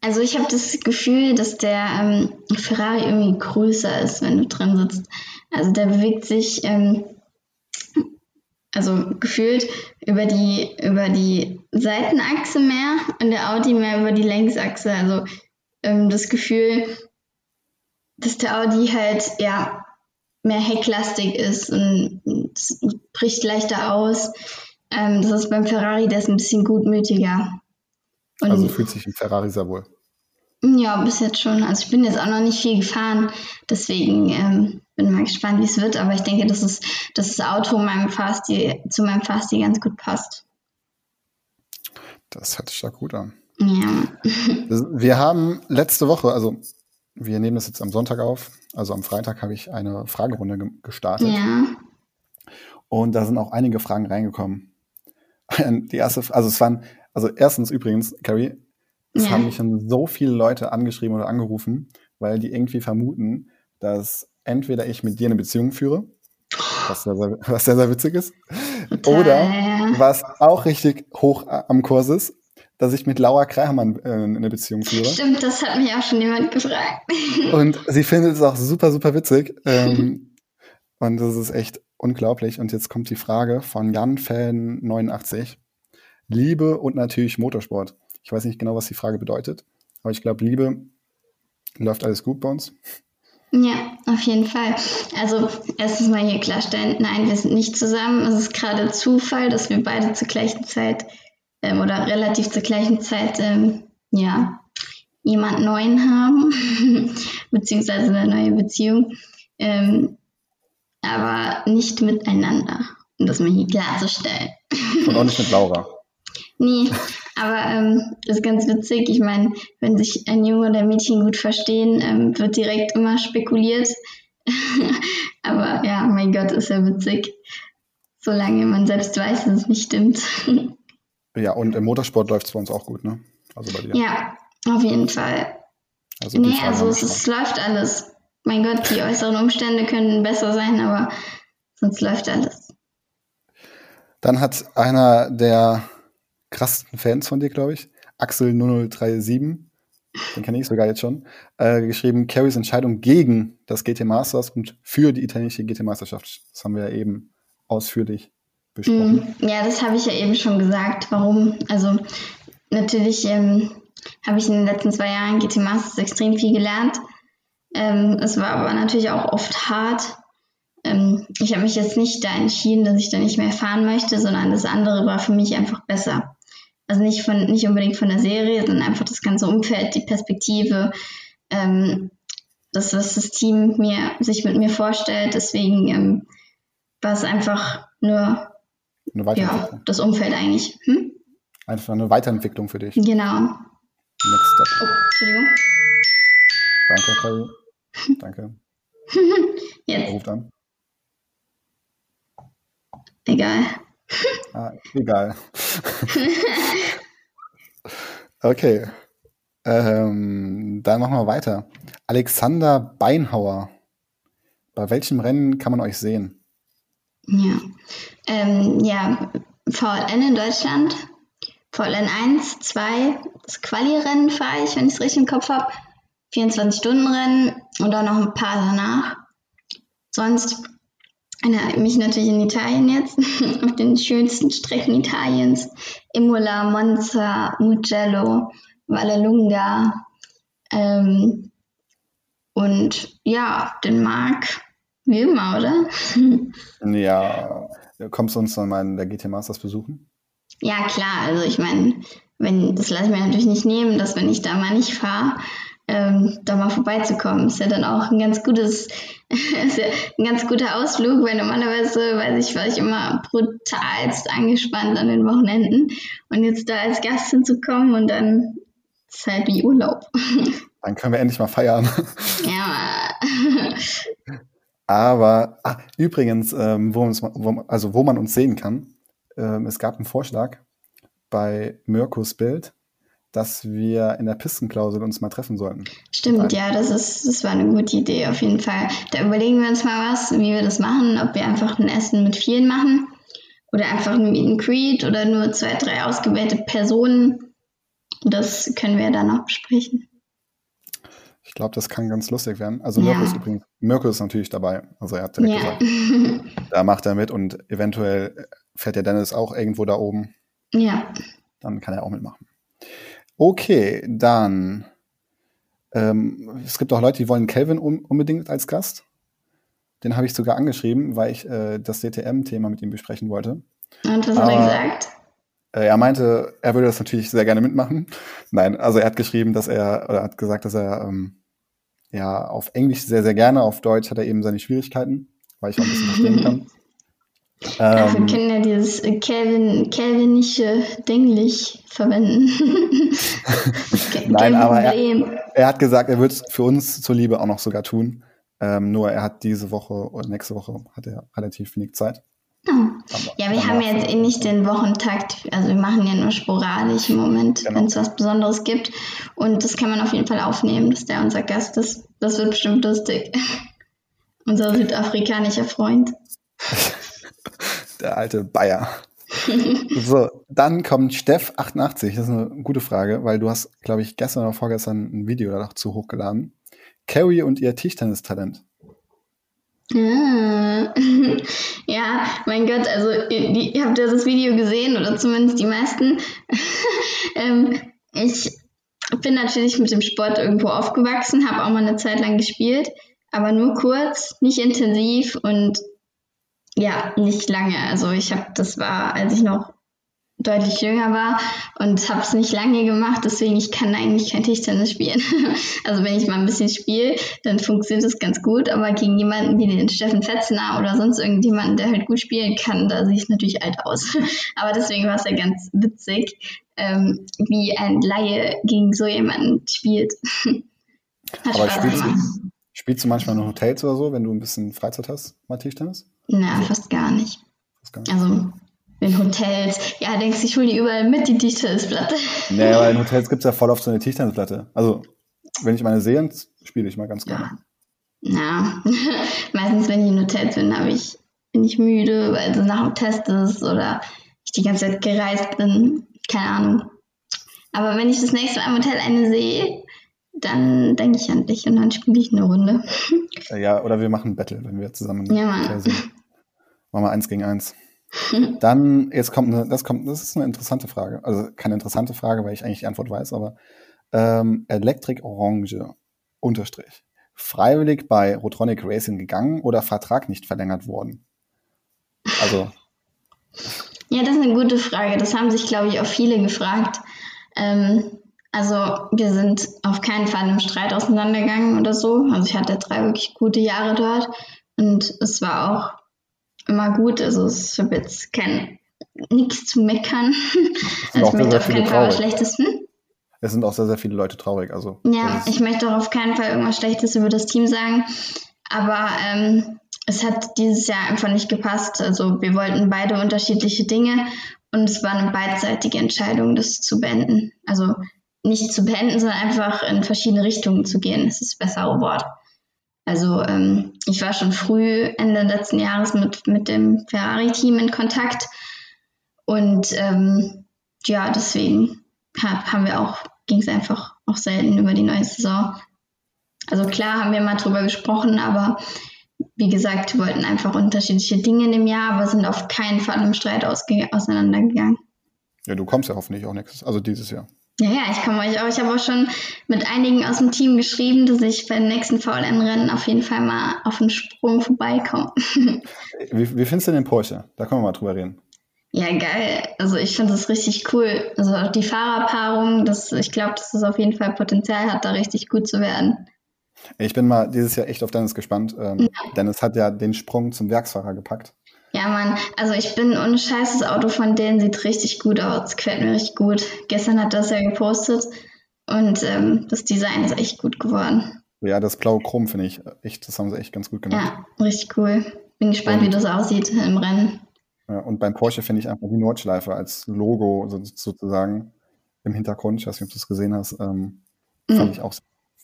Also ich habe das Gefühl, dass der ähm, Ferrari irgendwie größer ist, wenn du drin sitzt. Also der bewegt sich ähm, also gefühlt über die über die Seitenachse mehr und der Audi mehr über die Längsachse. Also ähm, das Gefühl, dass der Audi halt ja mehr hecklastig ist und bricht leichter aus. Ähm, das ist beim Ferrari, der ist ein bisschen gutmütiger. Und
Also fühlt sich ein Ferrari sehr wohl.
ja, bis jetzt schon. Also ich bin jetzt auch noch nicht viel gefahren, deswegen ähm, bin mal gespannt, wie es wird. Aber ich denke, dass, es, dass das Auto meinem Fahrstil, zu meinem Fahrstil ganz gut passt.
Das hört sich da gut an.
Ja. (laughs)
Wir haben letzte Woche, also wir nehmen das jetzt am Sonntag auf, also am Freitag habe ich eine Fragerunde ge- gestartet
Ja.
und da sind auch einige Fragen reingekommen. (laughs) Die erste, also es waren, also erstens übrigens, Carrie, es
Ja.
haben mich schon so viele Leute angeschrieben oder angerufen, weil die irgendwie vermuten, dass entweder ich mit dir eine Beziehung führe, was sehr, sehr, was sehr, sehr witzig ist,
Total,
oder was auch richtig hoch am Kurs ist, dass ich mit Laura Kreihermann äh, eine Beziehung führe.
Stimmt, das hat mich auch schon jemand gefragt. (laughs)
Und sie findet es auch super, super witzig. Ähm, und das ist echt unglaublich. Und jetzt kommt die Frage von JanFan89. Liebe und natürlich Motorsport. Ich weiß nicht genau, was die Frage bedeutet, aber ich glaube, Liebe läuft alles gut bei uns.
Ja, auf jeden Fall. Also erstens mal hier klarstellen, nein, wir sind nicht zusammen. Es ist gerade Zufall, dass wir beide zur gleichen Zeit ähm, oder relativ zur gleichen Zeit ähm, ja, jemand Neuen haben, (laughs) beziehungsweise eine neue Beziehung, ähm, aber nicht miteinander, um das mal hier klarzustellen.
Und auch nicht mit Laura. (laughs)
Nee, aber ähm, das ist ganz witzig. Ich meine, wenn sich ein Junge oder ein Mädchen gut verstehen, ähm, wird direkt immer spekuliert. (laughs) aber ja, mein Gott, ist ja witzig. Solange man selbst weiß, dass es nicht stimmt. (laughs)
Ja, und im Motorsport läuft es bei uns auch gut, ne? Also bei dir.
ja, auf jeden Fall.
Also
Nee, also es, es läuft alles. Mein Gott, die äußeren Umstände können besser sein, aber sonst läuft alles.
Dann hat einer der krassesten Fans von dir, glaube ich, Axel 0037, den kenne ich sogar jetzt schon, äh, geschrieben, Carries Entscheidung gegen das GT Masters und für die italienische GT Meisterschaft. Das haben wir ja eben ausführlich besprochen.
Mm, Ja, das habe ich ja eben schon gesagt. Warum? Also natürlich ähm, habe ich in den letzten zwei Jahren GT Masters extrem viel gelernt. Ähm, es war aber natürlich auch oft hart. Ähm, ich habe mich jetzt nicht da entschieden, dass ich da nicht mehr fahren möchte, sondern das andere war für mich einfach besser. Also nicht von nicht unbedingt von der Serie, sondern einfach das ganze Umfeld, die Perspektive, ähm, das, was das Team mir, sich mit mir vorstellt. Deswegen ähm, war es einfach nur
Eine
ja, das Umfeld eigentlich. Hm?
Einfach eine Weiterentwicklung für dich.
Genau.
Next step.
Oh, Entschuldigung.
Danke, Carrie. (laughs) Danke. Er
Jetzt,
ruft an.
egal.
Ah, egal. okay. Ähm, dann machen wir weiter. Alexander Beinhauer. Bei welchem Rennen kann man euch sehen?
Ja. Ähm, ja, VLN in Deutschland. VLN 1, 2, das Quali-Rennen fahre ich, wenn ich es richtig im Kopf habe. 24-Stunden-Rennen und dann noch ein paar danach. Sonst mich natürlich in Italien jetzt, (laughs) auf den schönsten Strecken Italiens. Imola, Monza, Mugello, Vallelunga. Ähm, und ja, den Mark wie immer, oder? (laughs)
Ja, kommst du uns dann mal in der GT Masters besuchen?
Ja, klar. Also ich meine, wenn das lasse ich mir natürlich nicht nehmen, dass wenn ich da mal nicht fahre, ähm, da mal vorbeizukommen. Ist ja dann auch ein ganz gutes, (laughs) ist ja ein ganz guter Ausflug, weil normalerweise, weiß ich, war ich immer brutalst angespannt an den Wochenenden. Und jetzt da als Gast hinzukommen und dann ist halt wie Urlaub. (laughs)
Dann können wir endlich mal feiern. (laughs)
Ja.
Aber ah, übrigens, ähm, wo, uns, wo, also wo man uns sehen kann, ähm, es gab einen Vorschlag bei Mirkus Bild, dass wir in der Pistenklausel uns mal treffen sollten.
Stimmt, ja, das ist, das war eine gute Idee auf jeden Fall. Da überlegen wir uns mal was, wie wir das machen, ob wir einfach ein Essen mit vielen machen oder einfach ein Meet and Greet oder nur zwei, drei ausgewählte Personen. Das können wir dann noch besprechen.
Ich glaube, das kann ganz lustig werden. Also
Ja.
Mirko ist übrigens, Mirko ist natürlich dabei. Also er hat direkt
Ja.
gesagt, (laughs) da macht er mit und eventuell fährt der Dennis auch irgendwo da oben.
ja.
Dann kann er auch mitmachen. Okay, dann. Ähm, es gibt auch Leute, die wollen Kelvin un unbedingt als Gast. Den habe ich sogar angeschrieben, weil ich äh, das DTM-Thema mit ihm besprechen wollte.
Und was hat er gesagt?
Äh, er meinte, er würde das natürlich sehr gerne mitmachen. (laughs) Nein, also er hat geschrieben, dass er, oder hat gesagt, dass er ähm, ja auf Englisch sehr, sehr gerne, auf Deutsch hat er eben seine Schwierigkeiten, weil ich auch ein bisschen verstehen (laughs) kann.
Dafür
Ähm,
können ja dieses äh, Kelvin, Kelvinische Denglisch verwenden. (laughs)
Nein, aber er- er hat gesagt, er wird es für uns zuliebe auch noch sogar tun. Ähm, nur er hat diese Woche oder nächste Woche hat er relativ wenig Zeit.
Oh. Ja, wir haben jetzt eh nicht den Wochentakt. Also wir machen ja nur sporadisch im Moment,
Genau.
wenn es was Besonderes gibt. Und das kann man auf jeden Fall aufnehmen, dass der unser Gast ist. Das wird bestimmt lustig. (laughs) unser südafrikanischer Freund. (laughs)
Der alte Bayer. so, dann kommt Steff88. Das ist eine gute Frage, weil du hast, glaube ich, gestern oder vorgestern ein Video dazu hochgeladen. Carrie und ihr Tischtennistalent.
Ah. (laughs) Ja, mein Gott, also ihr, ihr habt ja das Video gesehen oder zumindest die meisten. (laughs) ähm, ich bin natürlich mit dem Sport irgendwo aufgewachsen, habe auch mal eine Zeit lang gespielt, aber nur kurz, nicht intensiv und ja, nicht lange. Also ich habe, das war, als ich noch deutlich jünger war und habe es nicht lange gemacht, deswegen ich kann eigentlich kein Tischtennis spielen. (laughs) also wenn ich mal ein bisschen spiele, dann funktioniert es ganz gut, aber gegen jemanden wie den Steffen Fetzner oder sonst irgendjemanden, der halt gut spielen kann, da sehe ich natürlich alt aus. (laughs) aber deswegen war es ja ganz witzig, ähm, wie ein Laie gegen so jemanden spielt. (laughs) Hat
Aber
Spaß
spielst
gemacht.
du, spielst du manchmal in Hotels oder so, wenn du ein bisschen Freizeit hast, mal Tischtennis?
Na, fast gar nicht.
Das kann ich.
Also in Hotels, ja, denkst du, ich hole die überall mit, die Tischtennisplatte.
Nee, (laughs) aber in Hotels gibt es ja voll oft so eine Tischtennisplatte. Also, wenn ich meine sehe, spiele ich mal ganz gerne.
Ja, (laughs) meistens, wenn ich in Hotels bin, habe ich, bin ich müde, weil es nach dem Test ist oder ich die ganze Zeit gereist bin. Keine Ahnung. Aber wenn ich das nächste Mal im Hotel eine sehe, dann denke ich an dich und dann spiele ich eine Runde. (laughs)
Ja, oder wir machen Battle, wenn wir zusammen
Ja, Mann.
Machen wir eins gegen eins. (laughs) Dann, jetzt kommt eine, das kommt, das ist eine interessante Frage. Also keine interessante Frage, weil ich eigentlich die Antwort weiß, aber ähm, Electric Orange Unterstrich. Freiwillig bei Rotronic Racing gegangen oder Vertrag nicht verlängert worden? Also, (laughs)
Ja, das ist eine gute Frage. Das haben sich, glaube ich, auch viele gefragt. Ähm, also wir sind auf keinen Fall im Streit auseinandergegangen oder so. Also ich hatte drei wirklich gute Jahre dort und es war auch immer gut. Also es ist jetzt kein nichts zu meckern. Also ich möchte auf keinen Fall was. Schlechtes. Hm?
es sind auch sehr, sehr viele Leute traurig. Also,
Ja, ich möchte auch auf keinen Fall irgendwas Schlechtes über das Team sagen. Aber ähm, es hat dieses Jahr einfach nicht gepasst. Also wir wollten beide unterschiedliche Dinge und es war eine beidseitige Entscheidung, das zu beenden. Also nicht zu beenden, sondern einfach in verschiedene Richtungen zu gehen. Das ist das bessere Wort. Also ähm, ich war schon früh Ende letzten Jahres mit, mit dem Ferrari-Team in Kontakt und ähm, ja, deswegen ha- haben wir auch, ging es einfach auch selten über die neue Saison. Also klar haben wir mal drüber gesprochen, aber wie gesagt, wir wollten einfach unterschiedliche Dinge in dem Jahr, aber sind auf keinen Fall im Streit auseinandergegangen.
ja, du kommst ja hoffentlich auch nächstes, also dieses Jahr.
Ja, ja, ich komme euch auch. Ich habe auch schon mit einigen aus dem Team geschrieben, dass ich beim nächsten VLN-Rennen auf jeden Fall mal auf den Sprung vorbeikomme. (laughs)
Wie, wie findest du den Porsche? Da können wir mal drüber reden.
Ja, geil. Also ich finde das richtig cool. Also auch die Fahrerpaarung, das, ich glaube, dass das auf jeden Fall Potenzial hat, da richtig gut zu werden.
Ich bin mal dieses Jahr echt auf Dennis gespannt. Ähm, ja. Dennis hat ja den Sprung zum Werksfahrer gepackt.
Ja, Mann, also ich bin ohne Scheiß, das Auto von denen sieht richtig gut aus. Gefällt mir richtig gut. Gestern hat das ja gepostet und ähm, das Design ist echt gut geworden.
Ja, das blaue Chrom finde ich echt, das haben sie echt ganz gut gemacht.
Ja, richtig cool. Bin gespannt, und, wie das aussieht im Rennen.
Ja, und beim Porsche finde ich einfach die Nordschleife als Logo sozusagen im Hintergrund. Ich weiß nicht, ob du es gesehen hast. Ähm, mhm. fand, ich auch,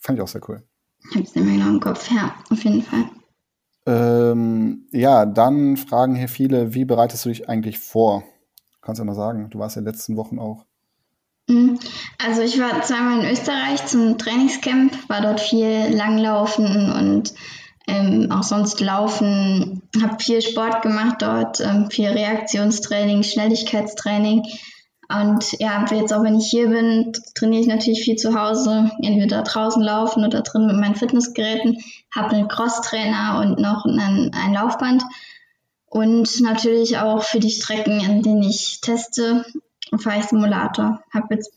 fand ich auch sehr cool.
Ich habe es nicht mehr genau im Kopf. Ja, auf jeden Fall.
Ähm, ja, dann fragen hier viele, wie bereitest du dich eigentlich vor? Kannst du ja mal sagen, du warst ja in den letzten Wochen auch.
Mhm. Also ich war zweimal in Österreich zum Trainingscamp, war dort viel Langlaufen und ähm, auch sonst Laufen, habe viel Sport gemacht dort, ähm, viel Reaktionstraining, Schnelligkeitstraining. Und ja, jetzt auch wenn ich hier bin, trainiere ich natürlich viel zu Hause, entweder draußen laufen oder drin mit meinen Fitnessgeräten, habe einen Crosstrainer und noch einen, ein Laufband. Und natürlich auch für die Strecken, in denen ich teste, fahre ich Simulator. Habe jetzt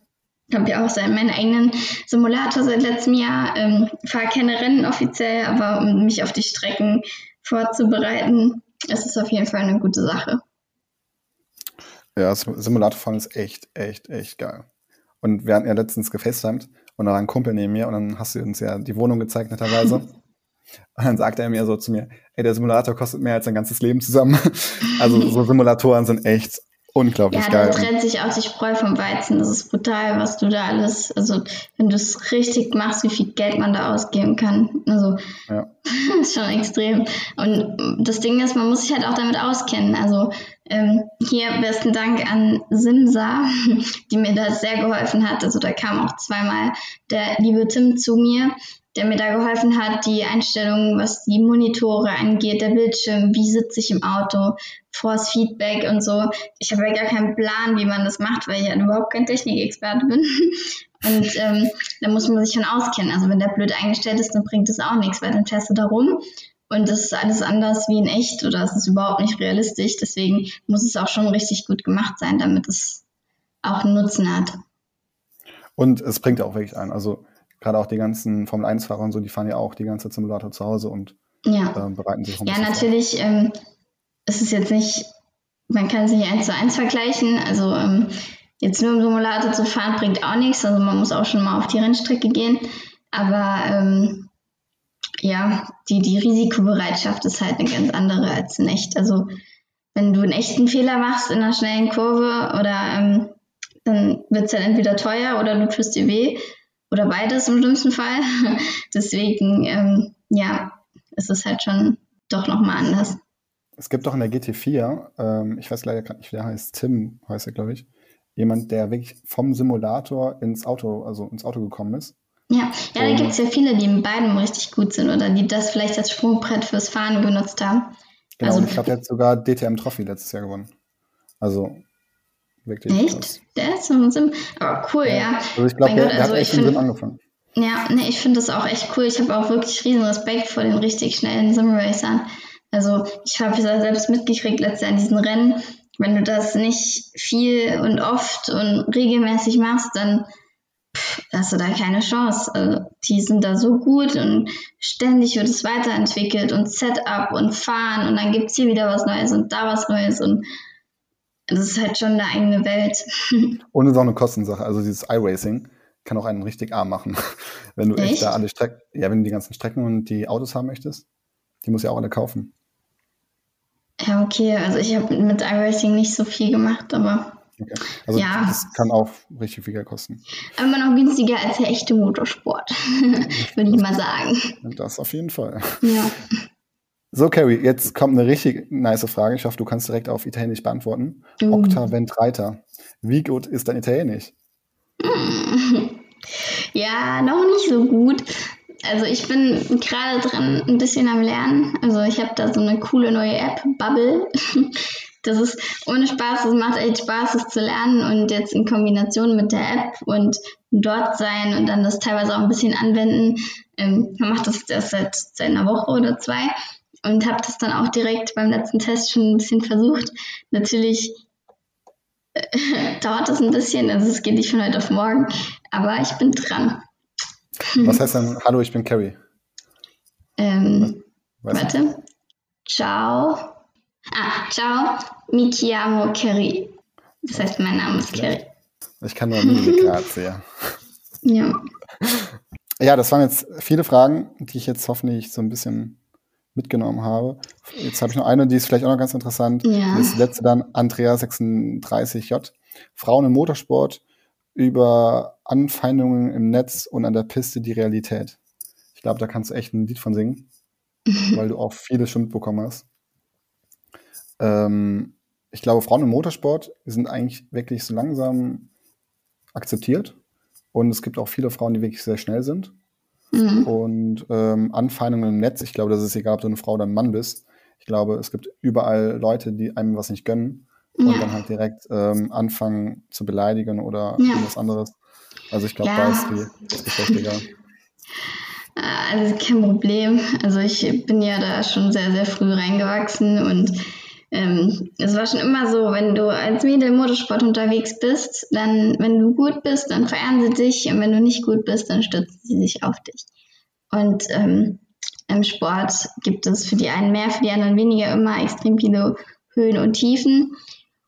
habe ja auch meinen eigenen Simulator seit letztem Jahr. Ähm, fahre keine Rennen offiziell, aber um mich auf die Strecken vorzubereiten, ist es auf jeden Fall eine gute Sache.
Ja, Simulatorfahren ist echt, echt, echt geil. Und wir hatten ja letztens gefacetimed und da war ein Kumpel neben mir und dann hast du uns ja die Wohnung gezeigt, netterweise. (laughs) und dann sagte er mir so zu mir, ey, der Simulator kostet mehr als dein ganzes Leben zusammen. (laughs) also so Simulatoren sind echt Unglaublich
ja,
geil.
Ja, da trennt sich auch die Spreu vom Weizen. Das ist brutal, was du da alles, also wenn du es richtig machst, wie viel Geld man da ausgeben kann. Also ja. (laughs) ist schon extrem. Und das Ding ist, man muss sich halt auch damit auskennen. Also ähm, hier besten Dank an Simsa, (laughs) die mir da sehr geholfen hat. Also da kam auch zweimal der liebe Tim zu mir der mir da geholfen hat, die Einstellungen, was die Monitore angeht, der Bildschirm, wie sitze ich im Auto, Force Feedback und so. Ich habe ja gar keinen Plan, wie man das macht, weil ich ja überhaupt kein Technikexperte bin. (laughs) Und ähm, da muss man sich schon auskennen. Also wenn der blöd eingestellt ist, dann bringt das auch nichts, weil dann fährst du da rum und das ist alles anders wie in echt oder es ist überhaupt nicht realistisch. Deswegen muss es auch schon richtig gut gemacht sein, damit es auch einen Nutzen hat.
Und es bringt ja auch wirklich ein. Also gerade auch die ganzen Formel-1-Fahrer und so, die fahren ja auch die ganze Simulator zu Hause und
ja. äh, bereiten sich Ja, natürlich ähm, ist es jetzt nicht, man kann es nicht eins zu eins vergleichen. Also ähm, jetzt nur im Simulator zu fahren bringt auch nichts. Also man muss auch schon mal auf die Rennstrecke gehen. Aber ähm, ja, die, die Risikobereitschaft ist halt eine ganz andere als in echt. Also wenn du einen echten Fehler machst in einer schnellen Kurve oder ähm, dann wird es halt entweder teuer oder du tust dir weh oder beides im schlimmsten Fall. (laughs) Deswegen, ähm, ja, ist es halt schon doch nochmal anders.
Es gibt doch in der GT4, ähm, ich weiß leider gerade nicht, wie der heißt, Tim heißt er, glaube ich, jemand, der wirklich vom Simulator ins Auto, also ins Auto gekommen ist.
Ja, ja da gibt es ja viele, die in beidem richtig gut sind oder die das vielleicht als Sprungbrett fürs Fahren genutzt haben.
Genau, also, ich glaube, der hat sogar DTM Trophy letztes Jahr gewonnen. Also
Wirklich echt? Der ist so ein Sim. Aber cool, ja. ja.
Also ich glaube, der, der also hat echt find, angefangen.
Ja, ne, ich finde das auch echt cool. Ich habe auch wirklich riesen Respekt vor den richtig schnellen Simracern. Also ich habe ja selbst mitgekriegt letztes Jahr in diesen Rennen, wenn du das nicht viel und oft und regelmäßig machst, dann hast du da keine Chance. Also die sind da so gut und ständig wird es weiterentwickelt und Setup und Fahren und dann gibt es hier wieder was Neues und da was Neues und das ist halt schon eine eigene Welt. (laughs)
Und es ist auch eine Kostensache. Also dieses iRacing kann auch einen richtig arm machen. (laughs) wenn du echt, echt da alle Strecken, ja, wenn du die ganzen Strecken und die Autos haben möchtest, die muss ja auch alle kaufen.
Ja, okay. Also ich habe mit iRacing nicht so viel gemacht, aber
Okay. Also ja. das kann auch richtig viel kosten.
Immer noch günstiger als der echte Motorsport, (laughs) würde ich mal sagen.
Das auf jeden Fall.
Ja.
So, Carrie, jetzt kommt eine richtig nice Frage. Ich hoffe, du kannst direkt auf Italienisch beantworten. Mm. Octa Ventreiter. Wie gut ist dein Italienisch? (laughs)
Ja, noch nicht so gut. Also ich bin gerade dran ein bisschen am Lernen. Also ich habe da so eine coole neue App, Bubble. (laughs) Das ist ohne Spaß, es macht echt Spaß, es zu lernen und jetzt in Kombination mit der App und dort sein und dann das teilweise auch ein bisschen anwenden. Ähm, man macht das erst seit, seit einer Woche oder zwei und habe das dann auch direkt beim letzten Test schon ein bisschen versucht. Natürlich (laughs) dauert das ein bisschen, also es geht nicht von heute auf morgen, aber ich bin dran.
Was (laughs) heißt dann, hallo, ich bin Carrie?
Ähm, warte. Ciao. Ah, ciao, mi chiamo Kerry. Das heißt, mein Name ist Kerry.
Ich kann nur Mimik grazie. (laughs)
Ja.
Ja, das waren jetzt viele Fragen, die ich jetzt hoffentlich so ein bisschen mitgenommen habe. Jetzt habe ich noch eine, die ist vielleicht auch noch ganz interessant.
Ja.
Das letzte dann, Andrea36J. Frauen im Motorsport über Anfeindungen im Netz und an der Piste die Realität. Ich glaube, da kannst du echt ein Lied von singen, (laughs) weil du auch vieles schon mitbekommen hast. Ähm, ich glaube, Frauen im Motorsport sind eigentlich wirklich so langsam akzeptiert. Und es gibt auch viele Frauen, die wirklich sehr schnell sind.
Mhm.
Und ähm, Anfeindungen im Netz, ich glaube, das ist egal, ob du eine Frau oder ein Mann bist. Ich glaube, es gibt überall Leute, die einem was nicht gönnen und
Ja.
dann halt direkt ähm, anfangen zu beleidigen oder
Ja.
irgendwas anderes. Also ich glaube,
Ja.
da ist die, das Geschlecht egal. (laughs)
Äh, Also kein Problem. Also ich bin ja da schon sehr, sehr früh reingewachsen und ähm, es war schon immer so, wenn du als Mädel im Motorsport unterwegs bist, dann, wenn du gut bist, dann verehren sie dich und wenn du nicht gut bist, dann stützen sie sich auf dich. Und ähm, im Sport gibt es für die einen mehr, für die anderen weniger immer extrem viele Höhen und Tiefen.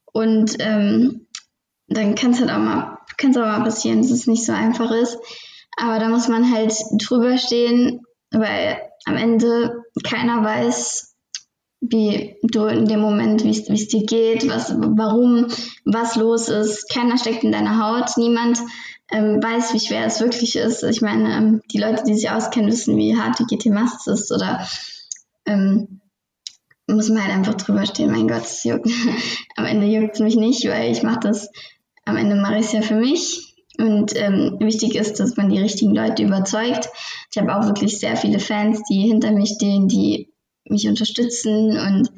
Und ähm, dann kann es halt auch mal, kann es auch mal passieren, dass es nicht so einfach ist. Aber da muss man halt drüber stehen, weil am Ende keiner weiß, wie du in dem Moment, wie es dir geht, was, warum, was los ist. Keiner steckt in deiner Haut, niemand ähm, weiß, wie schwer es wirklich ist. Ich meine, ähm, die Leute, die sich auskennen, wissen, wie hart die GT Mast ist oder ähm, muss man halt einfach drüber stehen. Mein Gott, es juckt. (laughs) am Ende juckt es mich nicht, weil ich mache das, am Ende mache ich es ja für mich. Und ähm, wichtig ist, dass man die richtigen Leute überzeugt. Ich habe auch wirklich sehr viele Fans, die hinter mir stehen, die mich unterstützen. Und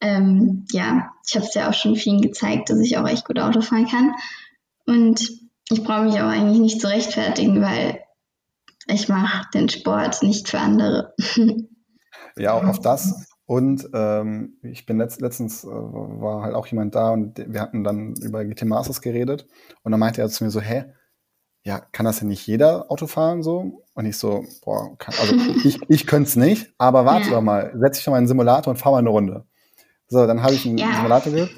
ähm, ja, ich habe es ja auch schon vielen gezeigt, dass ich auch echt gut Auto fahren kann. Und ich brauche mich auch eigentlich nicht zu rechtfertigen, weil ich mache den Sport nicht für andere. (laughs)
Ja, auch auf das. Und ähm, ich bin letzt, letztens, äh, war halt auch jemand da und wir hatten dann über GT Masters geredet. Und dann meinte er zu mir so, hä, ja, kann das denn nicht jeder Auto fahren so? Und ich so, boah, kann, also (laughs) ich, ich könnte es nicht, aber warte
Ja.
doch mal, setz dich doch mal in den Simulator und fahr mal eine Runde. So, dann habe ich einen
Ja.
Simulator gehört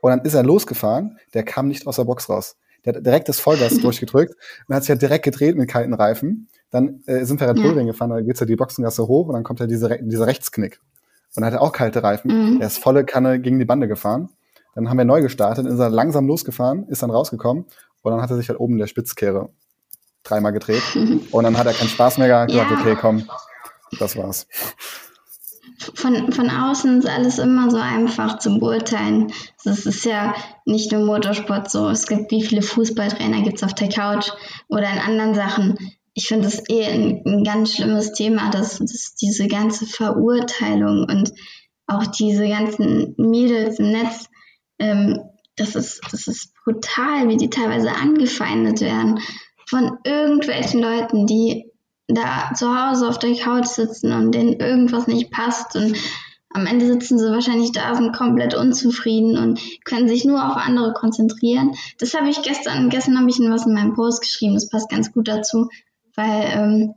und dann ist er losgefahren, der kam nicht aus der Box raus. Der hat direkt das Vollgas (laughs) durchgedrückt und hat sich halt direkt gedreht mit kalten Reifen. Dann äh, sind wir Red Bull
Ja.
Gefahren, dann geht's ja die Boxengasse hoch und dann kommt ja diese, dieser Rechtsknick. Und dann hat er auch kalte Reifen.
Mhm.
Der ist volle Kanne gegen die Bande gefahren. Dann haben wir neu gestartet, ist er langsam losgefahren, ist dann rausgekommen und dann hat er sich halt oben in der Spitzkehre dreimal gedreht. (laughs) Und dann hat er keinen Spaß mehr gehabt,
Ja.
gesagt, okay, komm, das war's.
von, von außen ist alles immer so einfach zu beurteilen. Es ist ja nicht nur Motorsport so. Es gibt, wie viele Fußballtrainer gibt es auf der Couch oder in anderen Sachen. Ich finde es eh ein, ein ganz schlimmes Thema, dass, dass diese ganze Verurteilung und auch diese ganzen Mädels im Netz, ähm, das, ist, das ist brutal, wie die teilweise angefeindet werden von irgendwelchen Leuten, die da zu Hause auf der Couch sitzen und denen irgendwas nicht passt und am Ende sitzen sie wahrscheinlich da, sind komplett unzufrieden und können sich nur auf andere konzentrieren. Das habe ich gestern, gestern habe ich was in meinem Post geschrieben, das passt ganz gut dazu, weil ähm,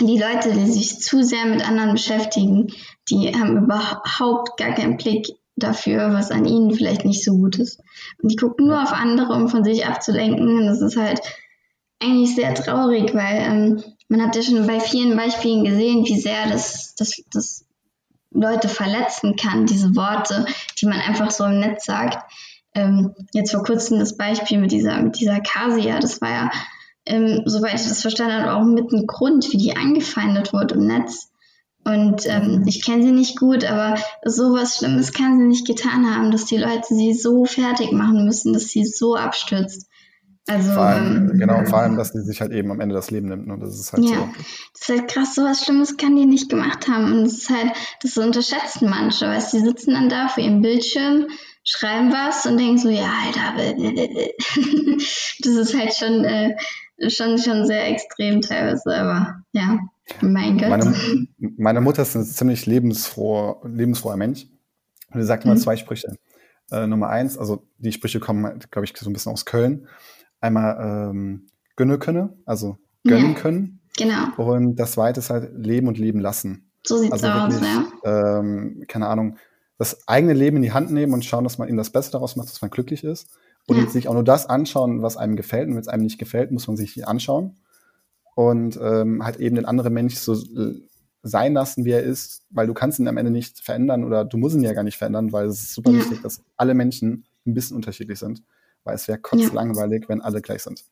die Leute, die sich zu sehr mit anderen beschäftigen, die haben überhaupt gar keinen Blick dafür, was an ihnen vielleicht nicht so gut ist. Und die gucken nur auf andere, um von sich abzulenken. Und das ist halt eigentlich sehr traurig, weil ähm, man hat ja schon bei vielen Beispielen gesehen, wie sehr das, das, das Leute verletzen kann, diese Worte, die man einfach so im Netz sagt. Ähm, jetzt vor kurzem das Beispiel mit dieser, mit dieser Kasia, das war ja, ähm, soweit ich das verstanden habe, auch mit einem Grund, wie die angefeindet wurde im Netz. Und ähm, ich kenne sie nicht gut, aber sowas Schlimmes kann sie nicht getan haben, dass die Leute sie so fertig machen müssen, dass sie so abstürzt. Also,
Vor allem,
ähm,
genau, vor allem, dass die sich halt eben am Ende das Leben nimmt. Und das ist halt
ja,
so.
das ist halt krass, sowas Schlimmes kann die nicht gemacht haben. Und das ist halt, das unterschätzen manche, weißt die sitzen dann da vor ihrem Bildschirm, schreiben was und denken so, ja, Alter, (laughs) das ist halt schon, äh, schon, schon sehr extrem teilweise, aber ja, mein Gott.
Meine, meine Mutter ist ein ziemlich lebensfroher, lebensfroher Mensch. Und sie sagt immer
Mhm.
zwei Sprüche. äh, Nummer eins, also die Sprüche kommen, glaube ich, so ein bisschen aus Köln. Einmal ähm, gönne könne, also gönnen
Ja.
können.
Genau.
Und das zweite ist halt leben und leben lassen.
So sieht's
Also
aus,
wirklich,
ja.
ähm, keine Ahnung, das eigene Leben in die Hand nehmen und schauen, dass man ihm das Beste daraus macht, dass man glücklich ist. Und
Ja.
sich auch nur das anschauen, was einem gefällt. Und wenn es einem nicht gefällt, muss man sich anschauen. Und ähm, halt eben den anderen Mensch so äh, sein lassen, wie er ist, weil du kannst ihn am Ende nicht verändern oder du musst ihn ja gar nicht verändern, weil es ist super
Ja.
wichtig, dass alle Menschen ein bisschen unterschiedlich sind, weil es wäre kotzlangweilig, wenn alle gleich sind.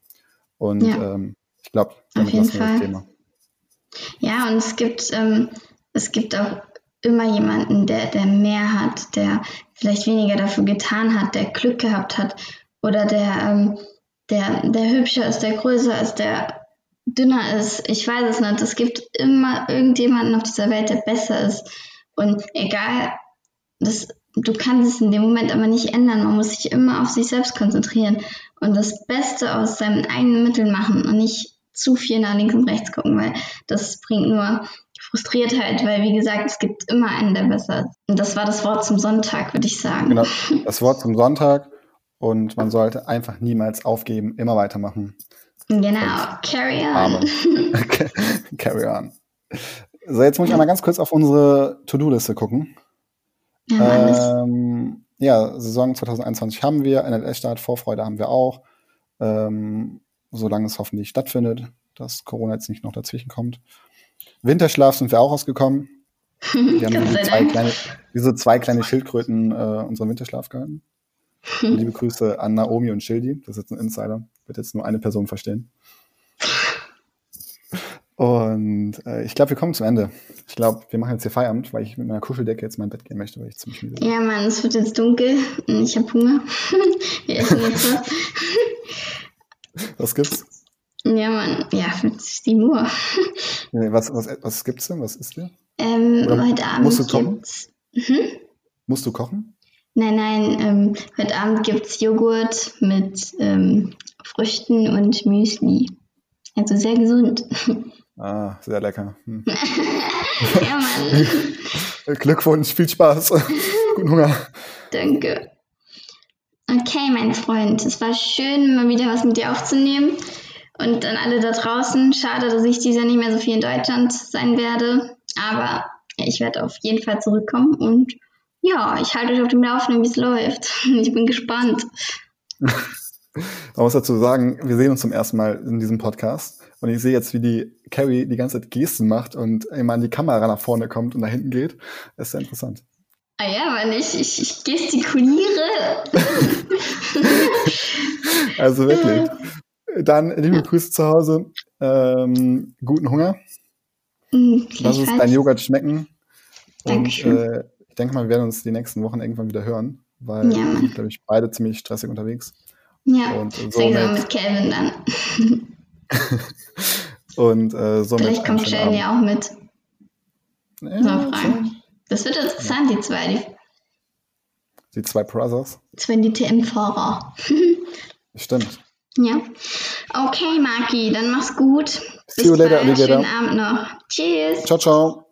Und
Ja.
ähm, ich glaube, damit lassen wir das. Thema.
Ja, und es gibt, ähm, es gibt auch immer jemanden, der, der mehr hat, der vielleicht weniger dafür getan hat, der Glück gehabt hat oder der, ähm, der, der hübscher ist, der größer ist, der dünner ist. Ich weiß es nicht. Es gibt immer irgendjemanden auf dieser Welt, der besser ist. Und egal, das, du kannst es in dem Moment aber nicht ändern. Man muss sich immer auf sich selbst konzentrieren und das Beste aus seinen eigenen Mitteln machen und nicht zu viel nach links und rechts gucken, weil das bringt nur Frustriertheit, weil wie gesagt, es gibt immer einen, der besser ist. Und das war das Wort zum Sonntag, würde ich sagen.
Genau, (laughs) das Wort zum Sonntag. Und man sollte einfach niemals aufgeben, immer weitermachen.
Genau, carry on. (laughs) (laughs)
Carry on. So, jetzt muss ich einmal ganz kurz auf unsere To-Do-Liste gucken.
Ja,
Ähm, ja, Saison 2021 haben wir, NLS-Start, Vorfreude haben wir auch. Ähm, solange es hoffentlich stattfindet, dass Corona jetzt nicht noch dazwischen kommt. Winterschlaf sind wir auch rausgekommen. Wir haben (laughs) wie zwei kleine, wie so zwei kleine Schildkröten äh, unseren Winterschlaf gehalten. Liebe Grüße an Naomi und Schildi. Das ist jetzt ein Insider. Wird jetzt nur eine Person verstehen. Und äh, ich glaube, wir kommen zum Ende. Ich glaube, wir machen jetzt hier Feierabend, weil ich mit meiner Kuscheldecke jetzt in mein Bett gehen möchte, weil ich ziemlich müde bin.
ja, Mann, es wird jetzt dunkel und ich habe Hunger. (laughs) Wir essen jetzt was.
Was gibt's?
Ja, Mann, ja, mit 7 Uhr.
Nee, Was, was, was gibt's denn? Was ist dir?
Ähm,
Oder
heute Abend
musst du kochen?
gibt's. Hm?
Musst du kochen?
Nein, nein, ähm, heute Abend gibt's Joghurt mit ähm, Früchten und Müsli. Also sehr gesund.
Ah, sehr lecker. Hm. (laughs)
ja, Mann,
Glückwunsch, viel Spaß. (laughs) Guten Hunger.
danke. Okay, mein Freund, es war schön, mal wieder was mit dir aufzunehmen. Und an alle da draußen, schade, dass ich dieses Jahr nicht mehr so viel in Deutschland sein werde. Aber ich werde auf jeden Fall zurückkommen und ja, ich halte euch auf dem Laufenden, wie es läuft. (laughs) Ich bin gespannt.
Man muss dazu sagen, wir sehen uns zum ersten Mal in diesem Podcast. Und ich sehe jetzt, wie die Carrie die ganze Zeit Gesten macht und immer an die Kamera nach vorne kommt und nach hinten geht. Das ist sehr interessant.
Ah ja, weil ich, ich, ich gestikuliere. (laughs)
Also wirklich. Dann liebe Grüße zu Hause. Ähm, guten Hunger.
Hm,
Lass es dein. Joghurt schmecken. Und
Dankeschön.
äh, ich denke mal, wir werden uns die nächsten Wochen irgendwann wieder hören, weil
Ja,
wir
Mann.
sind, glaube ich, beide ziemlich stressig unterwegs.
Ja,
Und
ich
somit,
mit Calvin dann. (laughs)
und, äh, somit
Vielleicht kommt Jane ja auch mit.
Abend.
Mal
Ja,
fragen. Das wird interessant, die zwei, die
die zwei Brothers.
zwei DTM-Fahrer. (laughs)
Stimmt.
Ja. Okay, Maki, dann mach's gut.
See you later,
bald.
Alligator.
Schönen Abend noch. Tschüss.
Ciao, ciao.